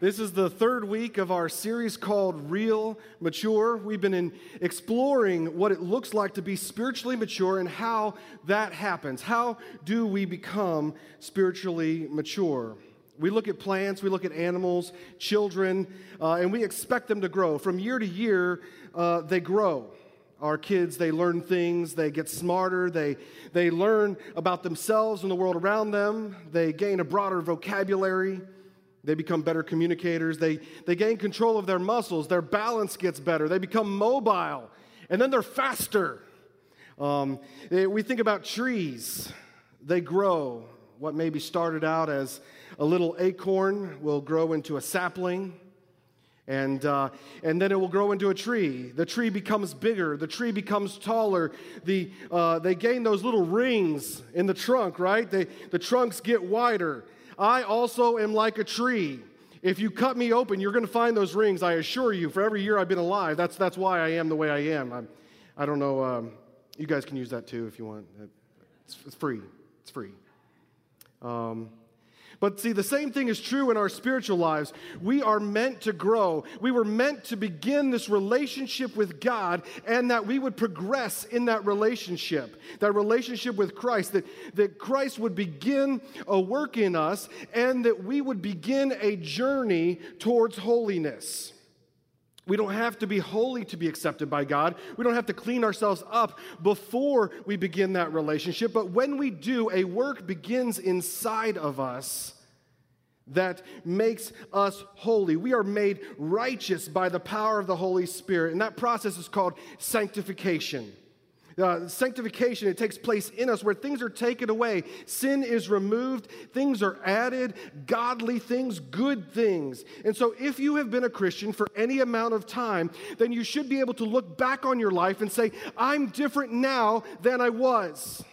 This is the third week of our series called Real Mature. We've been in exploring what it looks like to be spiritually mature and how that happens. How do we become spiritually mature? We look at plants, we look at animals, children, uh, and we expect them to grow. From year to year, uh, they grow. Our kids, they learn things, they get smarter, they, they learn about themselves and the world around them, they gain a broader vocabulary. They become better communicators. They, they gain control of their muscles. Their balance gets better. They become mobile. And then they're faster. Um, they, we think about trees. They grow. What maybe started out as a little acorn will grow into a sapling. And, uh, and then it will grow into a tree. The tree becomes bigger. The tree becomes taller. The, uh, they gain those little rings in the trunk, right? They, the trunks get wider. I also am like a tree. If you cut me open, you're going to find those rings, I assure you, for every year I've been alive. That's, that's why I am the way I am. I'm, I do not know. Um, you guys can use that too if you want. It's, it's free. It's free. Um, but see, the same thing is true in our spiritual lives. We are meant to grow. We were meant to begin this relationship with God and that we would progress in that relationship, that relationship with Christ, that, that Christ would begin a work in us and that we would begin a journey towards holiness. We don't have to be holy to be accepted by God. We don't have to clean ourselves up before we begin that relationship. But when we do, a work begins inside of us that makes us holy. We are made righteous by the power of the Holy Spirit. And that process is called sanctification. Uh, sanctification, it takes place in us where things are taken away, sin is removed, things are added, godly things, good things. And so, if you have been a Christian for any amount of time, then you should be able to look back on your life and say, I'm different now than I was.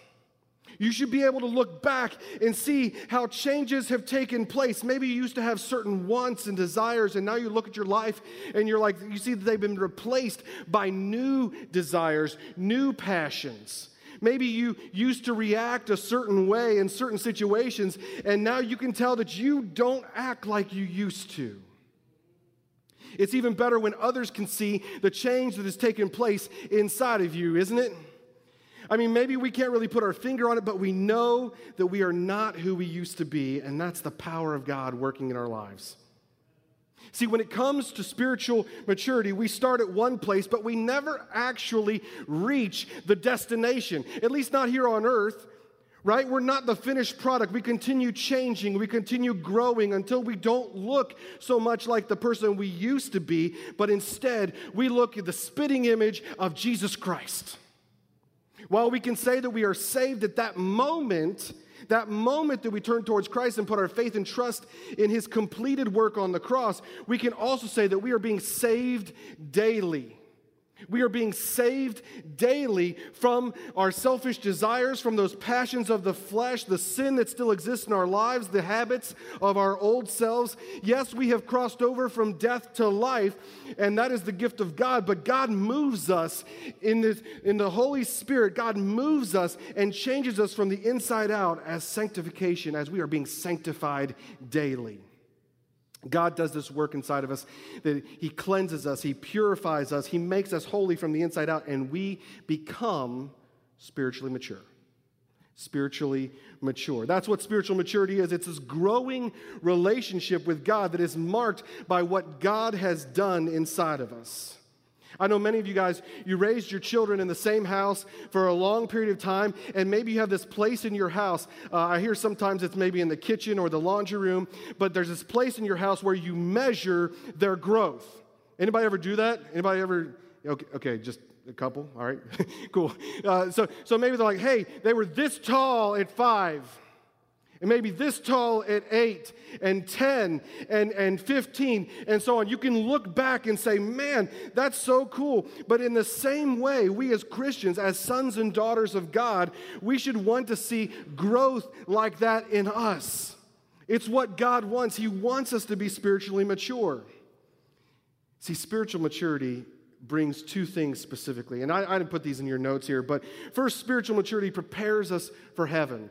You should be able to look back and see how changes have taken place. Maybe you used to have certain wants and desires, and now you look at your life and you're like, you see that they've been replaced by new desires, new passions. Maybe you used to react a certain way in certain situations, and now you can tell that you don't act like you used to. It's even better when others can see the change that has taken place inside of you, isn't it? I mean, maybe we can't really put our finger on it, but we know that we are not who we used to be, and that's the power of God working in our lives. See, when it comes to spiritual maturity, we start at one place, but we never actually reach the destination, at least not here on earth, right? We're not the finished product. We continue changing, we continue growing until we don't look so much like the person we used to be, but instead we look at the spitting image of Jesus Christ. While we can say that we are saved at that moment, that moment that we turn towards Christ and put our faith and trust in his completed work on the cross, we can also say that we are being saved daily. We are being saved daily from our selfish desires, from those passions of the flesh, the sin that still exists in our lives, the habits of our old selves. Yes, we have crossed over from death to life, and that is the gift of God, but God moves us in, this, in the Holy Spirit. God moves us and changes us from the inside out as sanctification, as we are being sanctified daily. God does this work inside of us that He cleanses us, He purifies us, He makes us holy from the inside out, and we become spiritually mature. Spiritually mature. That's what spiritual maturity is. It's this growing relationship with God that is marked by what God has done inside of us. I know many of you guys, you raised your children in the same house for a long period of time, and maybe you have this place in your house. Uh, I hear sometimes it's maybe in the kitchen or the laundry room, but there's this place in your house where you measure their growth. Anybody ever do that? Anybody ever? Okay, okay just a couple. All right, cool. Uh, so, so maybe they're like, hey, they were this tall at five and maybe this tall at 8 and 10 and, and 15 and so on. You can look back and say, man, that's so cool. But in the same way, we as Christians, as sons and daughters of God, we should want to see growth like that in us. It's what God wants. He wants us to be spiritually mature. See, spiritual maturity brings two things specifically. And I, I didn't put these in your notes here, but first, spiritual maturity prepares us for heaven.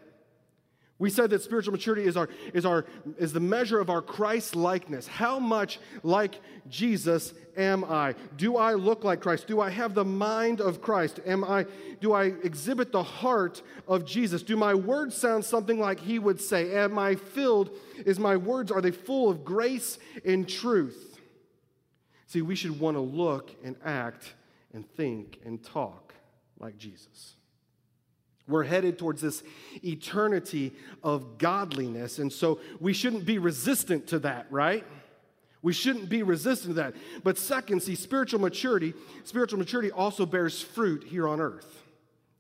We said that spiritual maturity is, our, is, our, is the measure of our Christ likeness. How much like Jesus am I? Do I look like Christ? Do I have the mind of Christ? Am I, do I exhibit the heart of Jesus? Do my words sound something like he would say? Am I filled? Is my words, are they full of grace and truth? See, we should want to look and act and think and talk like Jesus. We're headed towards this eternity of godliness. And so we shouldn't be resistant to that, right? We shouldn't be resistant to that. But second, see, spiritual maturity, spiritual maturity also bears fruit here on earth.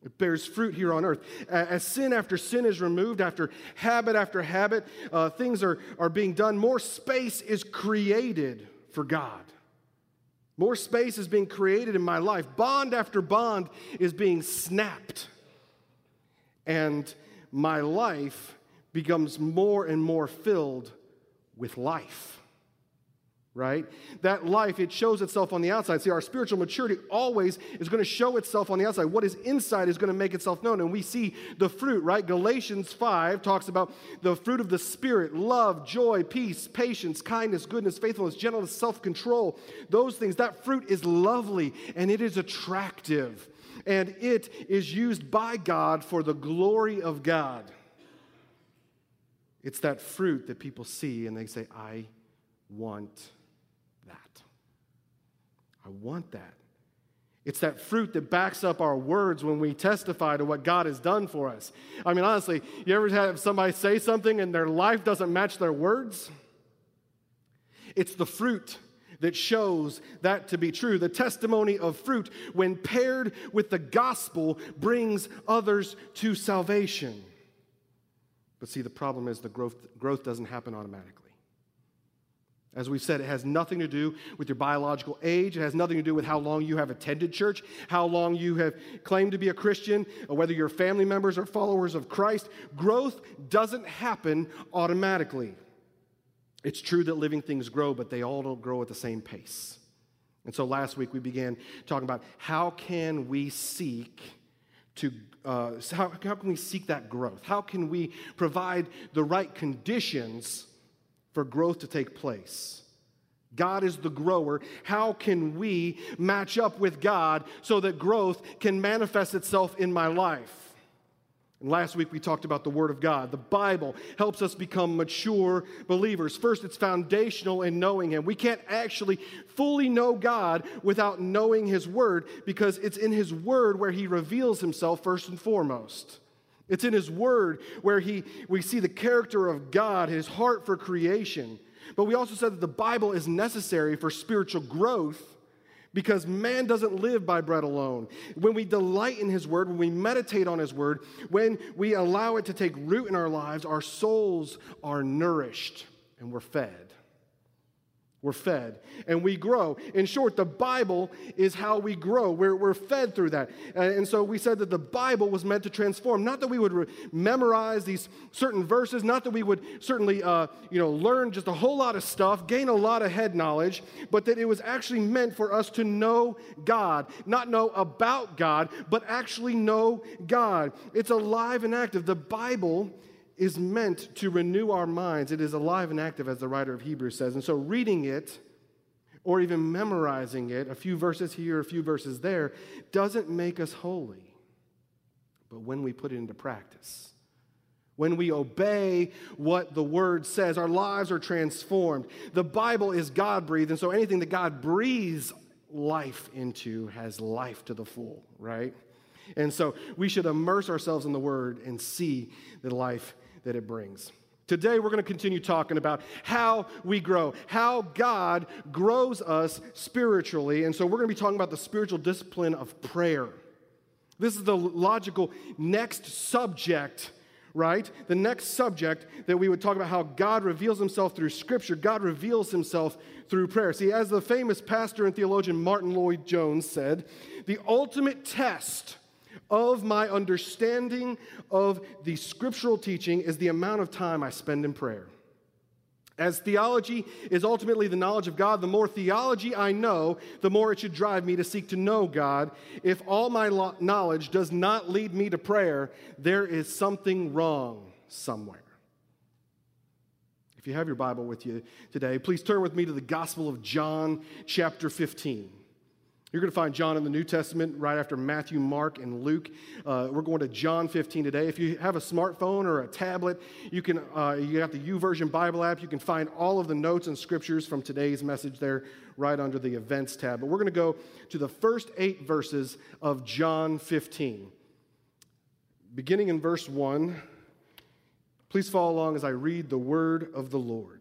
It bears fruit here on earth. As sin after sin is removed, after habit after habit, uh, things are, are being done, more space is created for God. More space is being created in my life. Bond after bond is being snapped and my life becomes more and more filled with life right? That life, it shows itself on the outside. See, our spiritual maturity always is going to show itself on the outside. What is inside is going to make itself known. And we see the fruit, right? Galatians 5 talks about the fruit of the Spirit love, joy, peace, patience, kindness, goodness, faithfulness, gentleness, self control. Those things, that fruit is lovely and it is attractive and it is used by God for the glory of God. It's that fruit that people see and they say, I want that. I want that. It's that fruit that backs up our words when we testify to what God has done for us. I mean, honestly, you ever have somebody say something and their life doesn't match their words? It's the fruit that shows that to be true. The testimony of fruit, when paired with the gospel, brings others to salvation. But see, the problem is the growth, growth doesn't happen automatically. As we've said, it has nothing to do with your biological age. It has nothing to do with how long you have attended church, how long you have claimed to be a Christian, or whether you're family members or followers of Christ. Growth doesn't happen automatically. It's true that living things grow, but they all don't grow at the same pace. And so last week we began talking about how can we seek to uh, how, how can we seek that growth? How can we provide the right conditions for growth to take place? God is the grower. How can we match up with God so that growth can manifest itself in my life? And last week we talked about the Word of God. The Bible helps us become mature believers. First, it's foundational in knowing Him. We can't actually fully know God without knowing His Word because it's in His Word where He reveals Himself first and foremost. It's in His Word where he, we see the character of God, His heart for creation. But we also said that the Bible is necessary for spiritual growth because man doesn't live by bread alone. When we delight in his word, when we meditate on his word, when we allow it to take root in our lives, our souls are nourished and we're fed. We're fed and we grow. In short, the Bible is how we grow. We're, we're fed through that. And so we said that the Bible was meant to transform. Not that we would re- memorize these certain verses, not that we would certainly uh, you know, learn just a whole lot of stuff, gain a lot of head knowledge, but that it was actually meant for us to know God. Not know about God, but actually know God. It's alive and active. The Bible is meant to renew our minds. It is alive and active, as the writer of Hebrews says. And so, reading it or even memorizing it, a few verses here, a few verses there, doesn't make us holy. But when we put it into practice, when we obey what the word says, our lives are transformed. The Bible is God breathed, and so anything that God breathes life into has life to the full, right? And so we should immerse ourselves in the word and see the life that it brings. Today, we're going to continue talking about how we grow, how God grows us spiritually. And so, we're going to be talking about the spiritual discipline of prayer. This is the logical next subject, right? The next subject that we would talk about how God reveals himself through Scripture. God reveals himself through prayer. See, as the famous pastor and theologian Martyn Lloyd-Jones said, the ultimate test of my understanding of the scriptural teaching is the amount of time I spend in prayer. As theology is ultimately the knowledge of God, the more theology I know, the more it should drive me to seek to know God. If all my knowledge does not lead me to prayer, there is something wrong somewhere. If you have your Bible with you today, please turn with me to the Gospel of John, chapter 15. You're going to find John in the New Testament right after Matthew, Mark, and Luke. Uh, we're going to John 15 today. If you have a smartphone or a tablet, you can uh, you have the YouVersion Bible app. You can find all of the notes and scriptures from today's message there right under the events tab. But we're going to go to the first eight verses of John 15. Beginning in verse 1, please follow along as I read the word of the Lord.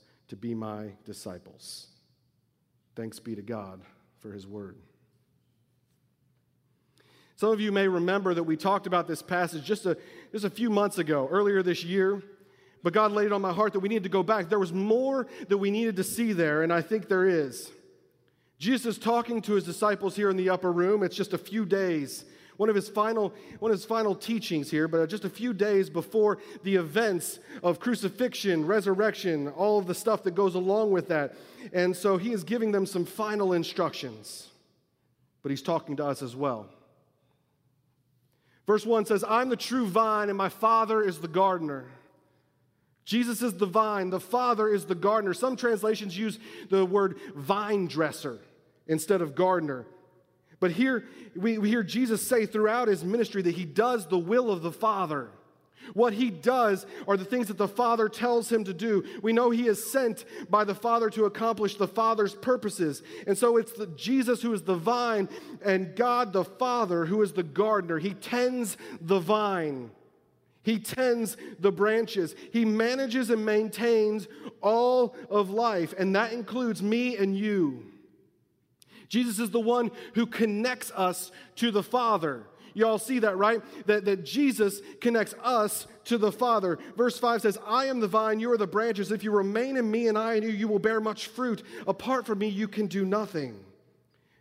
to be my disciples. Thanks be to God for his word. Some of you may remember that we talked about this passage just a, just a few months ago, earlier this year. But God laid it on my heart that we needed to go back. There was more that we needed to see there, and I think there is. Jesus is talking to his disciples here in the upper room. It's just a few days one of his final, one of his final teachings here, but just a few days before the events of crucifixion, resurrection, all of the stuff that goes along with that. And so he is giving them some final instructions, but he's talking to us as well. Verse 1 says, I'm the true vine, and my Father is the gardener. Jesus is the vine, the Father is the gardener. Some translations use the word vine dresser instead of gardener. But here we, we hear Jesus say throughout his ministry that he does the will of the Father. What he does are the things that the Father tells him to do. We know he is sent by the Father to accomplish the Father's purposes. And so it's the, Jesus who is the vine and God the Father who is the gardener. He tends the vine, he tends the branches, he manages and maintains all of life, and that includes me and you. Jesus is the one who connects us to the Father. You all see that, right? That, that Jesus connects us to the Father. Verse 5 says, I am the vine, you are the branches. If you remain in me and I in you, you will bear much fruit. Apart from me, you can do nothing.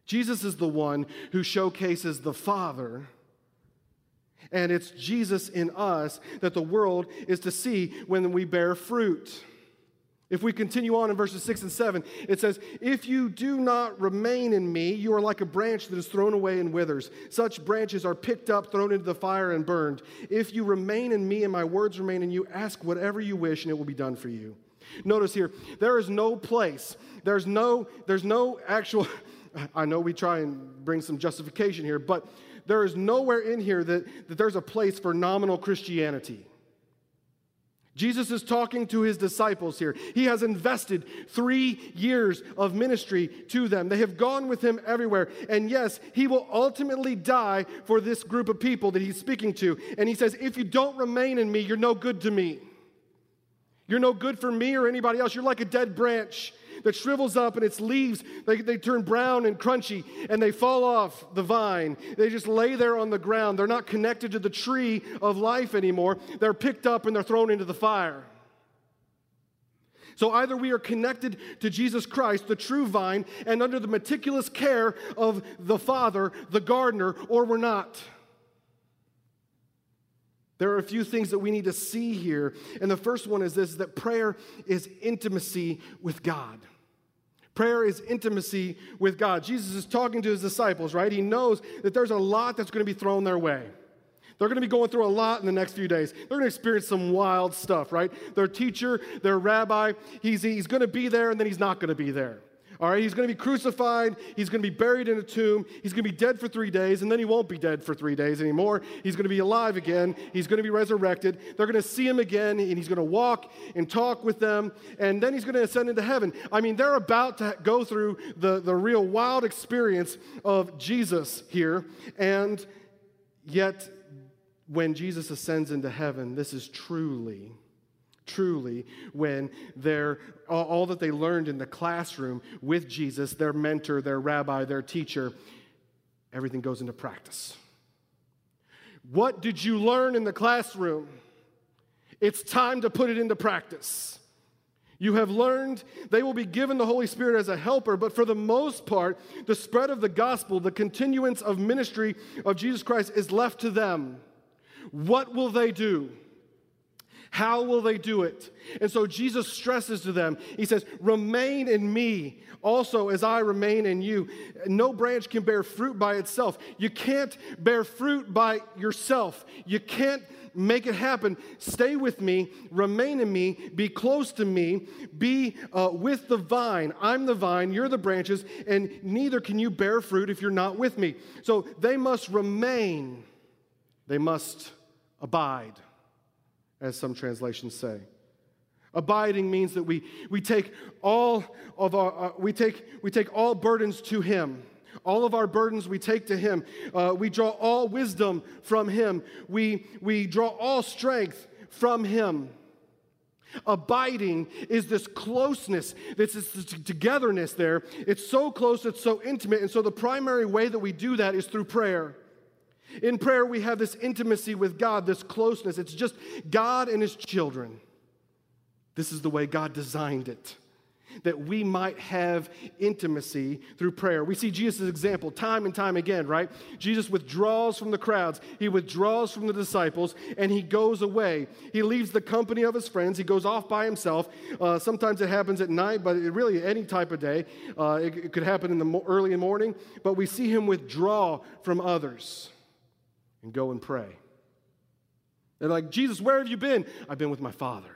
Jesus is the one who showcases the Father. And it's Jesus in us that the world is to see when we bear fruit. If we continue on in verses 6 and 7, it says, If you do not remain in me, you are like a branch that is thrown away and withers. Such branches are picked up, thrown into the fire, and burned. If you remain in me and my words remain in you, ask whatever you wish, and it will be done for you. Notice here, there is no place, there's no, there's no actual, I know we try and bring some justification here, but there is nowhere in here that, that there's a place for nominal Christianity. Jesus is talking to his disciples here. He has invested three years of ministry to them. They have gone with him everywhere. And yes, he will ultimately die for this group of people that he's speaking to. And he says, If you don't remain in me, you're no good to me. You're no good for me or anybody else. You're like a dead branch that shrivels up and its leaves, they, they turn brown and crunchy and they fall off the vine. They just lay there on the ground. They're not connected to the tree of life anymore. They're picked up and they're thrown into the fire. So either we are connected to Jesus Christ, the true vine, and under the meticulous care of the Father, the gardener, or we're not. There are a few things that we need to see here. And the first one is this that prayer is intimacy with God. Prayer is intimacy with God. Jesus is talking to his disciples, right? He knows that there's a lot that's going to be thrown their way. They're going to be going through a lot in the next few days. They're going to experience some wild stuff, right? Their teacher, their rabbi, he's, he's going to be there and then he's not going to be there. All right, he's going to be crucified. He's going to be buried in a tomb. He's going to be dead for three days, and then he won't be dead for three days anymore. He's going to be alive again. He's going to be resurrected. They're going to see him again, and he's going to walk and talk with them, and then he's going to ascend into heaven. I mean, they're about to go through the, the real wild experience of Jesus here, and yet when Jesus ascends into heaven, this is truly truly when they're all that they learned in the classroom with Jesus, their mentor, their rabbi, their teacher, everything goes into practice. What did you learn in the classroom? It's time to put it into practice. You have learned they will be given the Holy Spirit as a helper, but for the most part, the spread of the gospel, the continuance of ministry of Jesus Christ is left to them. What will they do? How will they do it? And so Jesus stresses to them, He says, Remain in me also as I remain in you. No branch can bear fruit by itself. You can't bear fruit by yourself. You can't make it happen. Stay with me, remain in me, be close to me, be uh, with the vine. I'm the vine, you're the branches, and neither can you bear fruit if you're not with me. So they must remain, they must abide as some translations say. Abiding means that we, we take all of our, uh, we, take, we take all burdens to Him. All of our burdens we take to Him. Uh, we draw all wisdom from Him. We, we draw all strength from Him. Abiding is this closeness, this, this togetherness there. It's so close, it's so intimate. And so the primary way that we do that is through prayer. In prayer, we have this intimacy with God, this closeness. It's just God and His children. This is the way God designed it, that we might have intimacy through prayer. We see Jesus' example time and time again, right? Jesus withdraws from the crowds, he withdraws from the disciples, and he goes away. He leaves the company of his friends, he goes off by himself. Uh, sometimes it happens at night, but really any type of day. Uh, it, it, could happen in the early morning, but we see him withdraw from others and go and pray. They're like, Jesus, where have you been? I've been with my Father.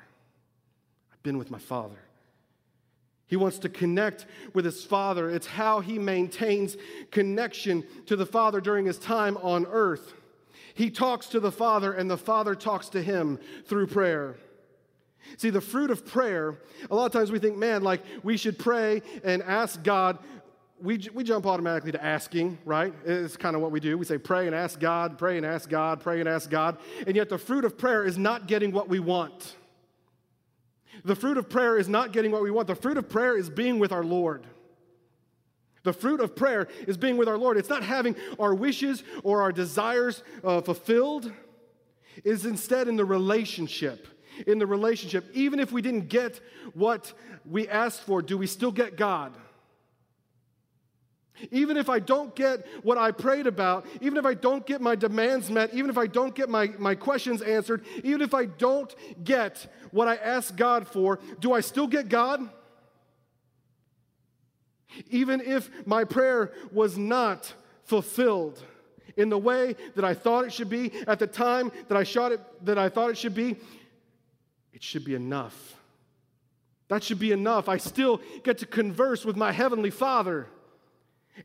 I've been with my Father. He wants to connect with his Father. It's how he maintains connection to the Father during his time on earth. He talks to the Father, and the Father talks to him through prayer. See, the fruit of prayer, a lot of times we think, man, like we should pray and ask God we, we jump automatically to asking, right? It's kind of what we do. We say, pray and ask God, pray and ask God, pray and ask God. And yet, the fruit of prayer is not getting what we want. The fruit of prayer is not getting what we want. The fruit of prayer is being with our Lord. The fruit of prayer is being with our Lord. It's not having our wishes or our desires uh, fulfilled, it is instead in the relationship. In the relationship, even if we didn't get what we asked for, do we still get God? Even if I don't get what I prayed about, even if I don't get my demands met, even if I don't get my, my questions answered, even if I don't get what I asked God for, do I still get God? Even if my prayer was not fulfilled in the way that I thought it should be, at the time that I shot it that I thought it should be, it should be enough. That should be enough. I still get to converse with my heavenly Father.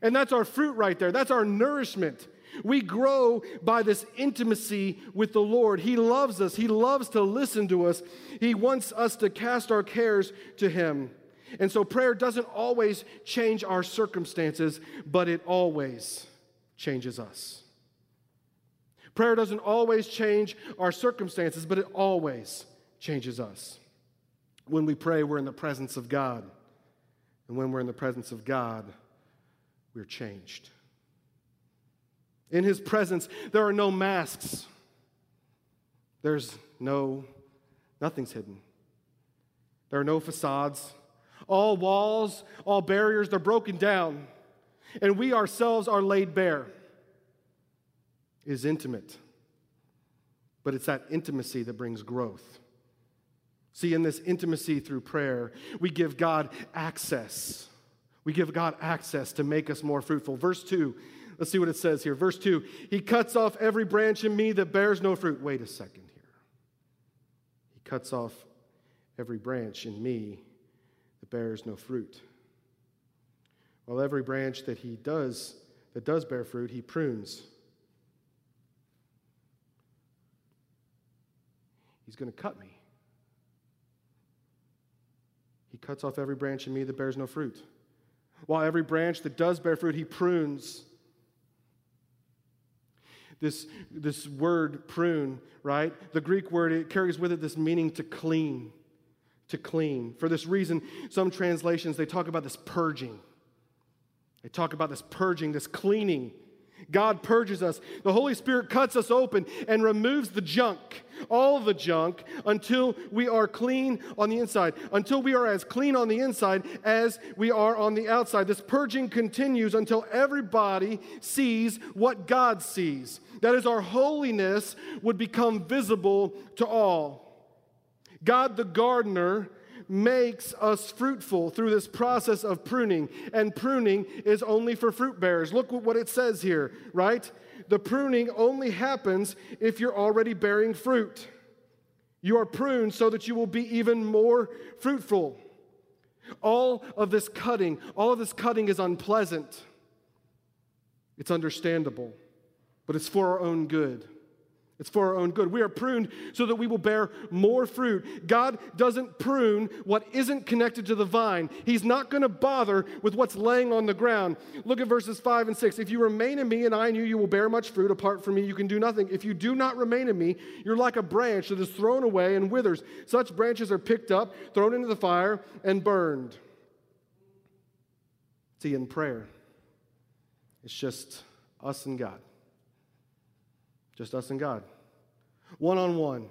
And that's our fruit right there. That's our nourishment. We grow by this intimacy with the Lord. He loves us. He loves to listen to us. He wants us to cast our cares to Him. And so prayer doesn't always change our circumstances, but it always changes us. Prayer doesn't always change our circumstances, but it always changes us. When we pray, we're in the presence of God. And when we're in the presence of God, we're changed. In his presence, there are no masks. There's no, nothing's hidden. There are no facades. All walls, all barriers, they're broken down. And we ourselves are laid bare. It is intimate. But it's that intimacy that brings growth. See, in this intimacy through prayer, we give God access we give God access to make us more fruitful. Verse 2, let's see what it says here. Verse 2 He cuts off every branch in me that bears no fruit. Wait a second here. He cuts off every branch in me that bears no fruit. while every branch that he does that does bear fruit, he prunes. He's going to cut me. He cuts off every branch in me that bears no fruit. While every branch that does bear fruit, he prunes. This, this word prune, right? The Greek word, it carries with it this meaning to clean, to clean. For this reason, some translations, they talk about this purging. They talk about this purging, this cleaning. God purges us. The Holy Spirit cuts us open and removes the junk, all the junk, until we are clean on the inside, until we are as clean on the inside as we are on the outside. This purging continues until everybody sees what God sees. That is, our holiness would become visible to all. God the gardener makes us fruitful through this process of pruning. And pruning is only for fruit bearers. Look what it says here, right? The pruning only happens if you're already bearing fruit. You are pruned so that you will be even more fruitful. All of this cutting, all of this cutting is unpleasant. It's understandable, but it's for our own good. It's for our own good. We are pruned so that we will bear more fruit. God doesn't prune what isn't connected to the vine. He's not going to bother with what's laying on the ground. Look at verses 5 and 6. If you remain in me and I in you, you will bear much fruit. Apart from me, you can do nothing. If you do not remain in me, you're like a branch that is thrown away and withers. Such branches are picked up, thrown into the fire, and burned. See, in prayer, it's just us and God. Just us and God. One on one.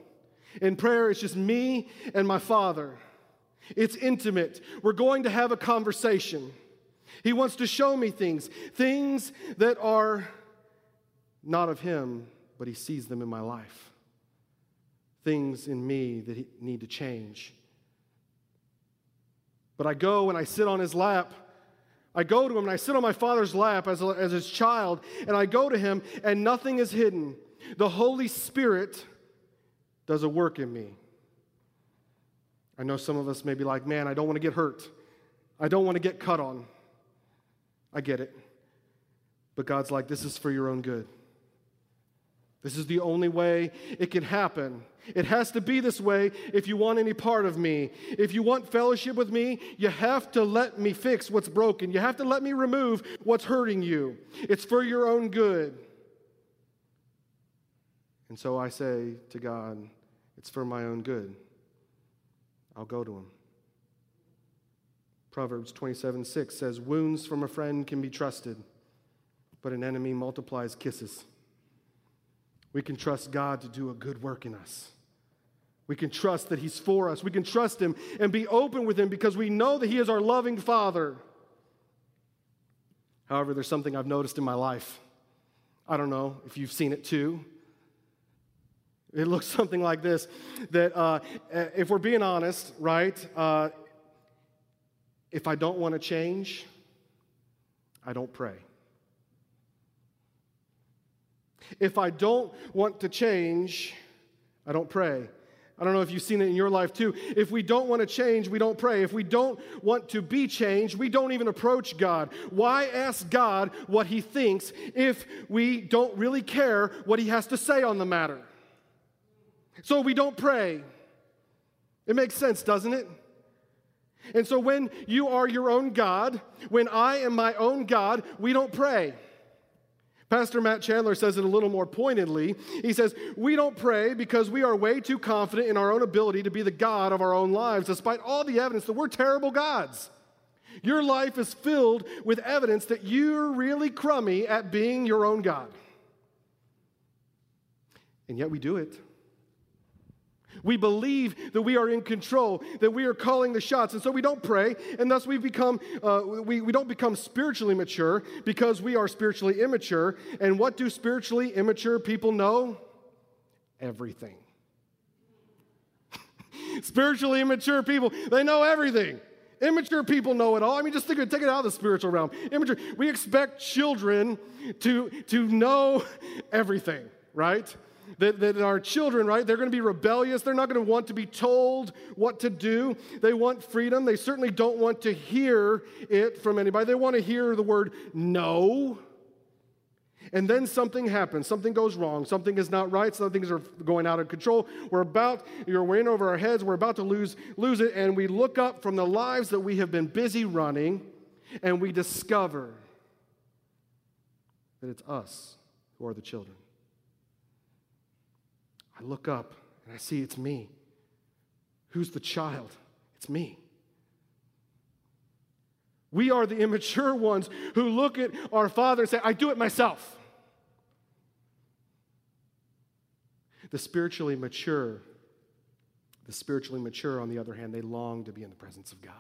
In prayer, it's just me and my Father. It's intimate. We're going to have a conversation. He wants to show me things, things that are not of Him, but He sees them in my life. Things in me that need to change. But I go and I sit on His lap. I go to Him and I sit on my Father's lap as, a, as His child, and I go to Him, and nothing is hidden. The Holy Spirit does a work in me. I know some of us may be like, man, I don't want to get hurt. I don't want to get cut on. I get it. But God's like, this is for your own good. This is the only way it can happen. It has to be this way if you want any part of me. If you want fellowship with me, you have to let me fix what's broken. You have to let me remove what's hurting you. It's for your own good. And so I say to God, it's for my own good. I'll go to him. Proverbs 27 6 says, Wounds from a friend can be trusted, but an enemy multiplies kisses. We can trust God to do a good work in us. We can trust that He's for us. We can trust Him and be open with Him because we know that He is our loving Father. However, there's something I've noticed in my life. I don't know if you've seen it too. It looks something like this that uh, if we're being honest, right, uh, if I don't want to change, I don't pray. If I don't want to change, I don't pray. I don't know if you've seen it in your life too. If we don't want to change, we don't pray. If we don't want to be changed, we don't even approach God. Why ask God what He thinks if we don't really care what He has to say on the matter? So we don't pray. It makes sense, doesn't it? And so when you are your own God, when I am my own God, we don't pray. Pastor Matt Chandler says it a little more pointedly. He says, We don't pray because we are way too confident in our own ability to be the God of our own lives, despite all the evidence that we're terrible gods. Your life is filled with evidence that you're really crummy at being your own God. And yet we do it. We believe that we are in control, that we are calling the shots. And so we don't pray, and thus we become uh, we, we don't become spiritually mature because we are spiritually immature. And what do spiritually immature people know? Everything. spiritually immature people, they know everything. Immature people know it all. I mean, just think of it, take it out of the spiritual realm. Immature, we expect children to, to know everything, right? That, that our children, right, they're going to be rebellious. They're not going to want to be told what to do. They want freedom. They certainly don't want to hear it from anybody. They want to hear the word no. And then something happens. Something goes wrong. Something is not right. Some things are going out of control. We're about, you're way over our heads. We're about to lose, lose it. And we look up from the lives that we have been busy running and we discover that it's us who are the children. I look up and I see it's me. Who's the child? It's me. We are the immature ones who look at our father and say, I do it myself. The spiritually mature, the spiritually mature, on the other hand, they long to be in the presence of God.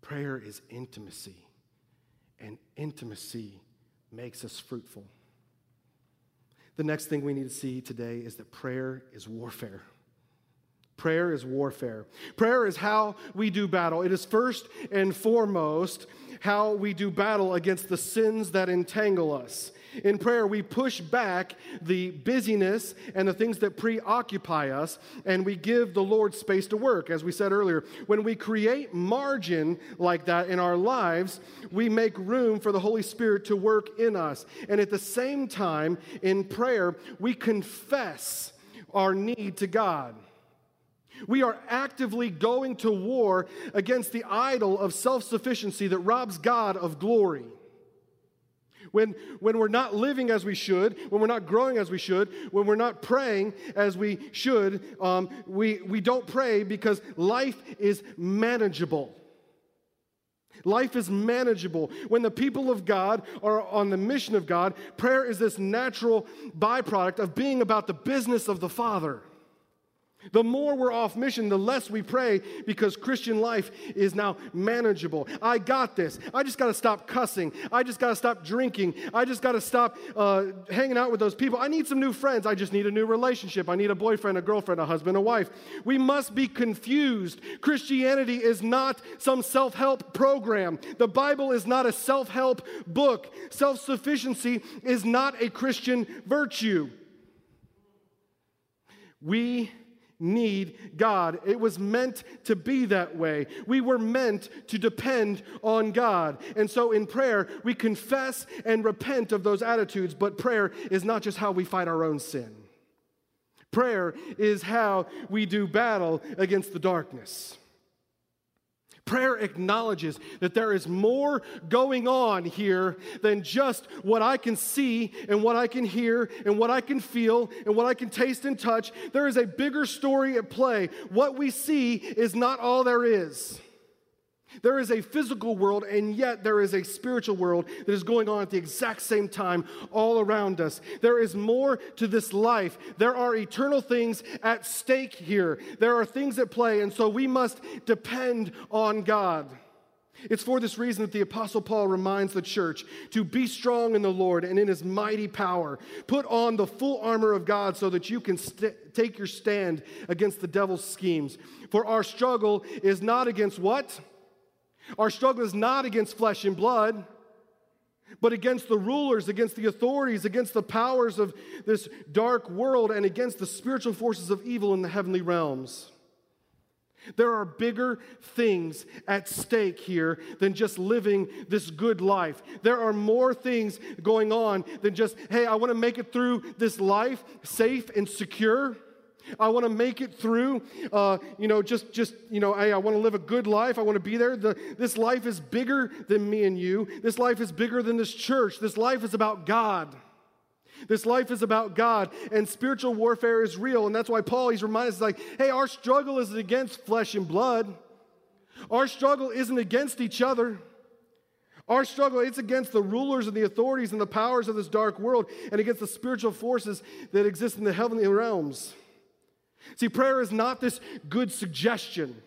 Prayer is intimacy, and intimacy makes us fruitful. The next thing we need to see today is that prayer is warfare. Prayer is warfare. Prayer is how we do battle. It is first and foremost how we do battle against the sins that entangle us. In prayer, we push back the busyness and the things that preoccupy us, and we give the Lord space to work. As we said earlier, when we create margin like that in our lives, we make room for the Holy Spirit to work in us. And at the same time, in prayer, we confess our need to God. We are actively going to war against the idol of self sufficiency that robs God of glory when, when we're not living as we should, when we're not growing as we should, when we're not praying as we should, um, we, we don't pray because life is manageable. Life is manageable. When the people of God are on the mission of God, prayer is this natural byproduct of being about the business of the Father. The more we're off mission, the less we pray because Christian life is now manageable. I got this. I just got to stop cussing. I just got to stop drinking. I just got to stop uh, hanging out with those people. I need some new friends. I just need a new relationship. I need a boyfriend, a girlfriend, a husband, a wife. We must be confused. Christianity is not some self help program, the Bible is not a self help book. Self sufficiency is not a Christian virtue. We need God. It was meant to be that way. We were meant to depend on God. And so in prayer, we confess and repent of those attitudes, but prayer is not just how we fight our own sin. Prayer is how we do battle against the darkness. Prayer acknowledges that there is more going on here than just what I can see and what I can hear and what I can feel and what I can taste and touch. There is a bigger story at play. What we see is not all there is. There is a physical world, and yet there is a spiritual world that is going on at the exact same time all around us. There is more to this life. There are eternal things at stake here. There are things at play, and so we must depend on God. It's for this reason that the Apostle Paul reminds the church to be strong in the Lord and in his mighty power. Put on the full armor of God so that you can st- take your stand against the devil's schemes. For our struggle is not against what? Our struggle is not against flesh and blood, but against the rulers, against the authorities, against the powers of this dark world, and against the spiritual forces of evil in the heavenly realms. There are bigger things at stake here than just living this good life. There are more things going on than just, hey, I want to make it through this life safe and secure. I want to make it through. Uh, you know, just just you know, I, I want to live a good life. I want to be there. The, this life is bigger than me and you. This life is bigger than this church. This life is about God. This life is about God, and spiritual warfare is real. And that's why Paul he's reminded us like, hey, our struggle isn't against flesh and blood. Our struggle isn't against each other. Our struggle, it's against the rulers and the authorities and the powers of this dark world and against the spiritual forces that exist in the heavenly realms. See, prayer is not this good suggestion.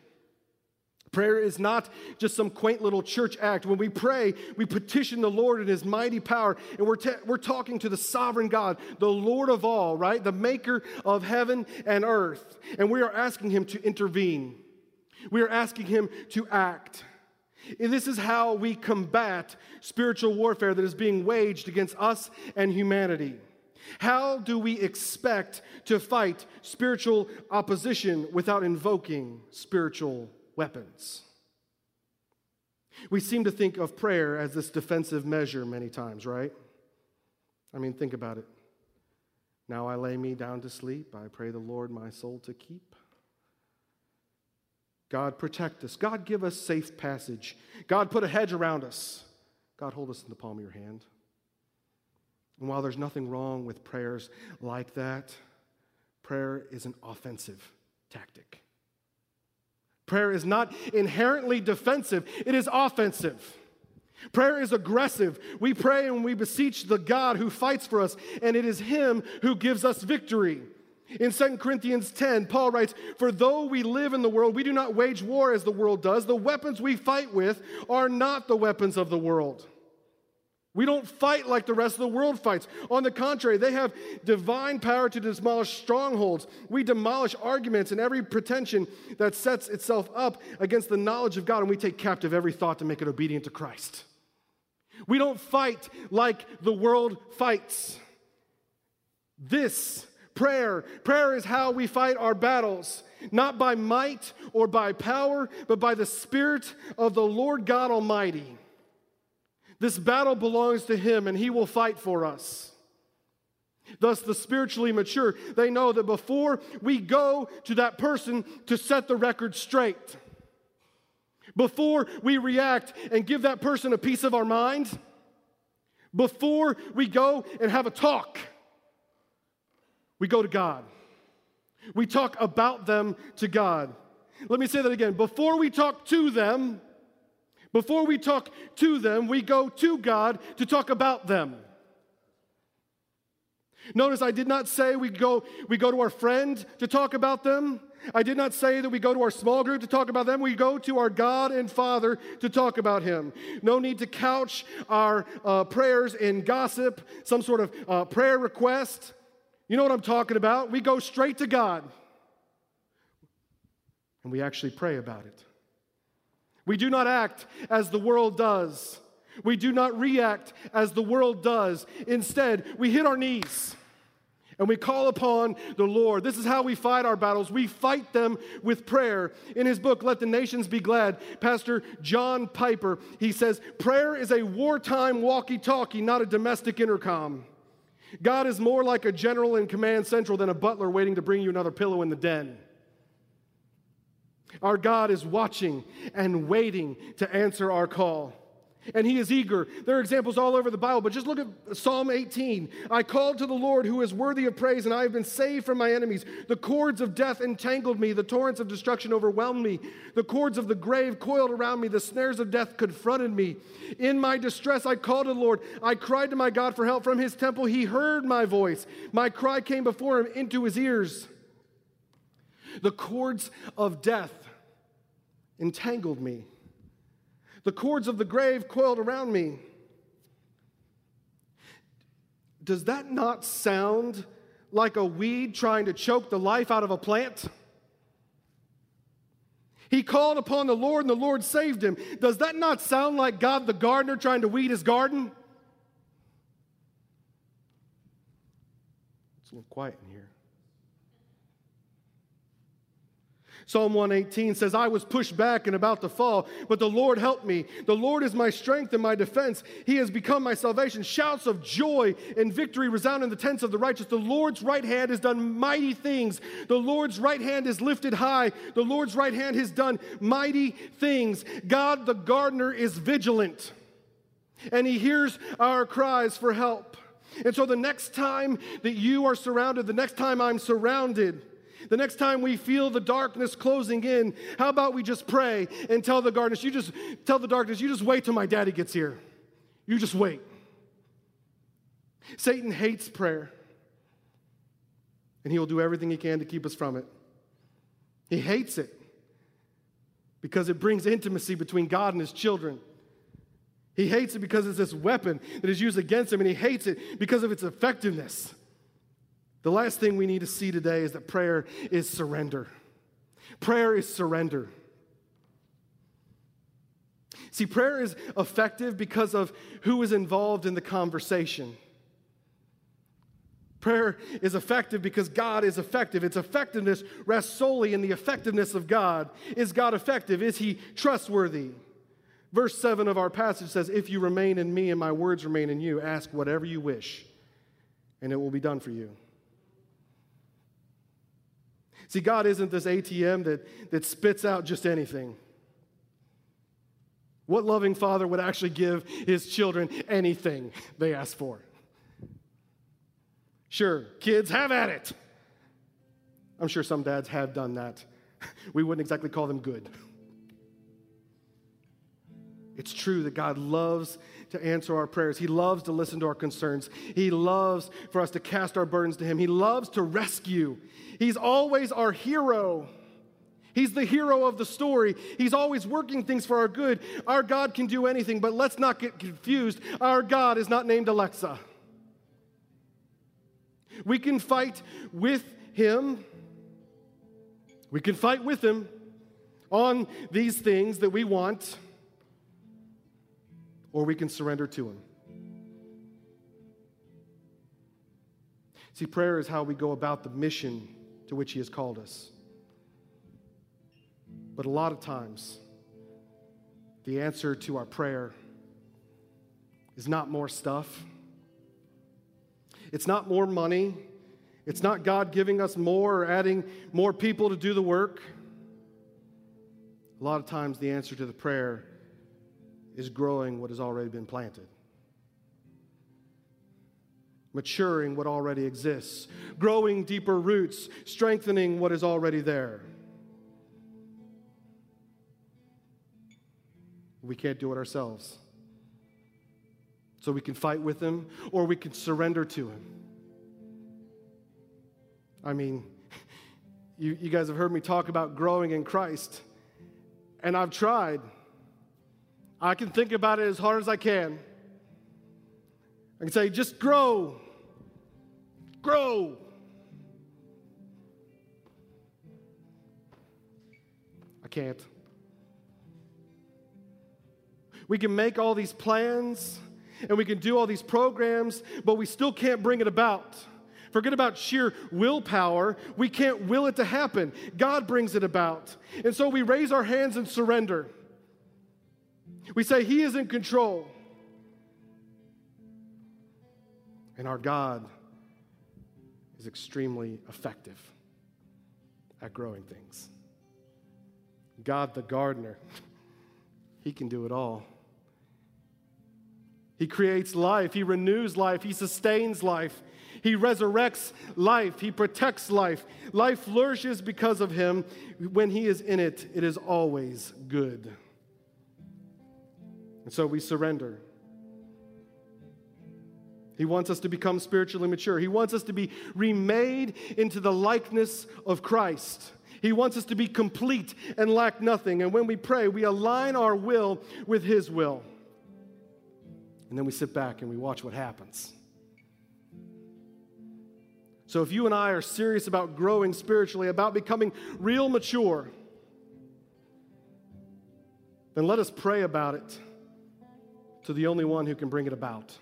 Prayer is not just some quaint little church act. When we pray, we petition the Lord in His mighty power, and we're, ta- we're talking to the sovereign God, the Lord of all, right? The maker of heaven and earth. And we are asking Him to intervene, we are asking Him to act. And this is how we combat spiritual warfare that is being waged against us and humanity. How do we expect to fight spiritual opposition without invoking spiritual weapons? We seem to think of prayer as this defensive measure many times, right? I mean, think about it. Now I lay me down to sleep. I pray the Lord my soul to keep. God, protect us. God, give us safe passage. God, put a hedge around us. God, hold us in the palm of your hand. And while there's nothing wrong with prayers like that, prayer is an offensive tactic. Prayer is not inherently defensive, it is offensive. Prayer is aggressive. We pray and we beseech the God who fights for us, and it is Him who gives us victory. In 2 Corinthians 10, Paul writes, For though we live in the world, we do not wage war as the world does. The weapons we fight with are not the weapons of the world. We don't fight like the rest of the world fights. On the contrary, they have divine power to demolish strongholds. We demolish arguments and every pretension that sets itself up against the knowledge of God, and we take captive every thought to make it obedient to Christ. We don't fight like the world fights. This prayer, prayer is how we fight our battles, not by might or by power, but by the Spirit of the Lord God Almighty. This battle belongs to Him, and He will fight for us. Thus, the spiritually mature, they know that before we go to that person to set the record straight, before we react and give that person a piece of our mind, before we go and have a talk, we go to God. We talk about them to God. Let me say that again. Before we talk to them, before we talk to them, we go to God to talk about them. Notice I did not say we go, we go to our friend to talk about them. I did not say that we go to our small group to talk about them. We go to our God and Father to talk about Him. No need to couch our uh, prayers in gossip, some sort of uh, prayer request. You know what I'm talking about. We go straight to God and we actually pray about it. We do not act as the world does. We do not react as the world does. Instead, we hit our knees and we call upon the Lord. This is how we fight our battles. We fight them with prayer. In his book, Let the Nations Be Glad, Pastor John Piper, he says, Prayer is a wartime walkie talkie, not a domestic intercom. God is more like a general in command central than a butler waiting to bring you another pillow in the den. Our God is watching and waiting to answer our call. And he is eager. There are examples all over the Bible, but just look at Psalm 18. I called to the Lord who is worthy of praise, and I have been saved from my enemies. The cords of death entangled me, the torrents of destruction overwhelmed me. The cords of the grave coiled around me, the snares of death confronted me. In my distress, I called to the Lord. I cried to my God for help from his temple. He heard my voice. My cry came before him into his ears. The cords of death entangled me. The cords of the grave coiled around me. Does that not sound like a weed trying to choke the life out of a plant? He called upon the Lord and the Lord saved him. Does that not sound like God the gardener trying to weed his garden? It's a little quiet in here. Psalm 118 says, I was pushed back and about to fall, but the Lord helped me. The Lord is my strength and my defense. He has become my salvation. Shouts of joy and victory resound in the tents of the righteous. The Lord's right hand has done mighty things. The Lord's right hand is lifted high. The Lord's right hand has done mighty things. God, the gardener, is vigilant, and he hears our cries for help. And so the next time that you are surrounded, the next time I'm surrounded, the next time we feel the darkness closing in, how about we just pray and tell the darkness, you just tell the darkness, you just wait till my daddy gets here. You just wait. Satan hates prayer, and he will do everything he can to keep us from it. He hates it because it brings intimacy between God and his children. He hates it because it's this weapon that is used against him, and he hates it because of its effectiveness. The last thing we need to see today is that prayer is surrender. Prayer is surrender. See, prayer is effective because of who is involved in the conversation. Prayer is effective because God is effective. Its effectiveness rests solely in the effectiveness of God. Is God effective? Is He trustworthy? Verse 7 of our passage says, If you remain in me and my words remain in you, ask whatever you wish, and it will be done for you. See, God isn't this ATM that, that spits out just anything. What loving father would actually give his children anything they ask for? Sure, kids, have at it. I'm sure some dads have done that. We wouldn't exactly call them good. It's true that God loves to answer our prayers. He loves to listen to our concerns. He loves for us to cast our burdens to Him. He loves to rescue. He's always our hero. He's the hero of the story. He's always working things for our good. Our God can do anything, but let's not get confused. Our God is not named Alexa. We can fight with Him. We can fight with Him on these things that we want or we can surrender to Him. See, prayer is how we go about the mission to which He has called us. But a lot of times, the answer to our prayer is not more stuff. It's not more money. It's not God giving us more or adding more people to do the work. A lot of times, the answer to the prayer is growing what has already been planted. Maturing what already exists, growing deeper roots, strengthening what is already there. We can't do it ourselves. So we can fight with Him or we can surrender to Him. I mean, you, you guys have heard me talk about growing in Christ, and I've tried. I can think about it as hard as I can. I can say, just grow. Grow. I can't. We can make all these plans and we can do all these programs, but we still can't bring it about. Forget about sheer willpower. We can't will it to happen. God brings it about. And so we raise our hands and surrender. We say, He is in control. And our God is extremely effective at growing things. God, the gardener, He can do it all. He creates life, He renews life, He sustains life, He resurrects life, He protects life. Life flourishes because of Him. When He is in it, it is always good. And so we surrender. He wants us to become spiritually mature. He wants us to be remade into the likeness of Christ. He wants us to be complete and lack nothing. And when we pray, we align our will with His will. And then we sit back and we watch what happens. So, if you and I are serious about growing spiritually, about becoming real mature, then let us pray about it to the only one who can bring it about.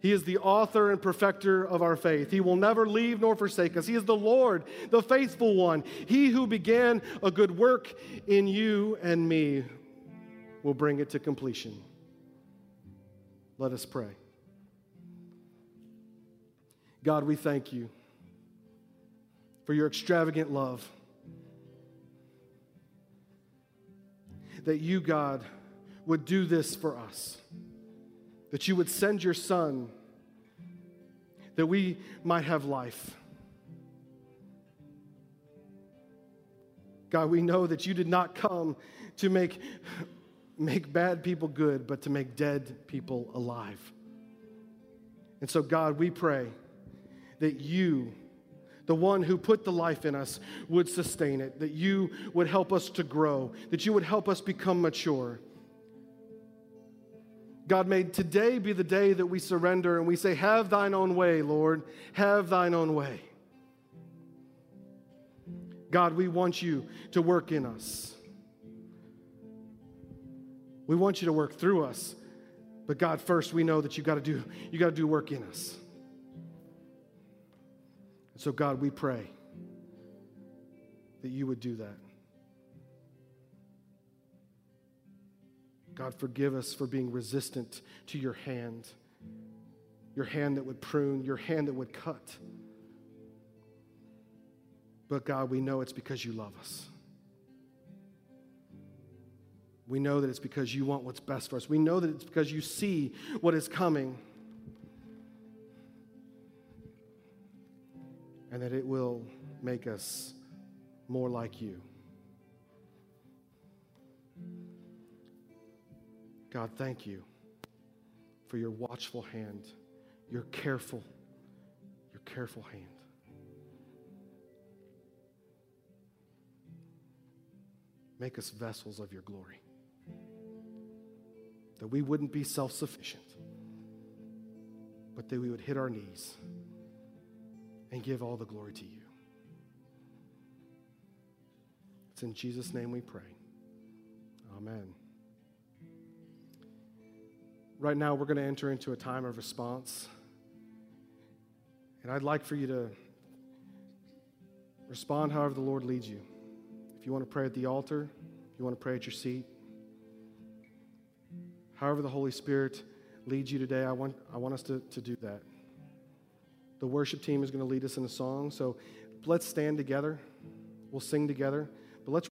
He is the author and perfecter of our faith. He will never leave nor forsake us. He is the Lord, the faithful one. He who began a good work in you and me will bring it to completion. Let us pray. God, we thank you for your extravagant love. That you, God, would do this for us, that you would send your Son, that we might have life. God, we know that you did not come to make, make bad people good, but to make dead people alive. And so, God, we pray that you, the one who put the life in us, would sustain it, that you would help us to grow, that you would help us become mature. God, may today be the day that we surrender and we say, Have thine own way, Lord. Have thine own way. God, we want you to work in us. We want you to work through us. But God, first we know that you got to do you got to do work in us. And so, God, we pray that you would do that. God, forgive us for being resistant to your hand, your hand that would prune, your hand that would cut. But God, we know it's because you love us. We know that it's because you want what's best for us. We know that it's because you see what is coming and that it will make us more like you. God, thank you for your watchful hand, your careful, your careful hand. Make us vessels of your glory. That we wouldn't be self sufficient, but that we would hit our knees and give all the glory to you. It's in Jesus' name we pray. Amen. Right now, we're going to enter into a time of response. And I'd like for you to respond however the Lord leads you. If you want to pray at the altar, if you want to pray at your seat, however the Holy Spirit leads you today, I want, I want us to, to do that. The worship team is going to lead us in a song. So let's stand together. We'll sing together. But let's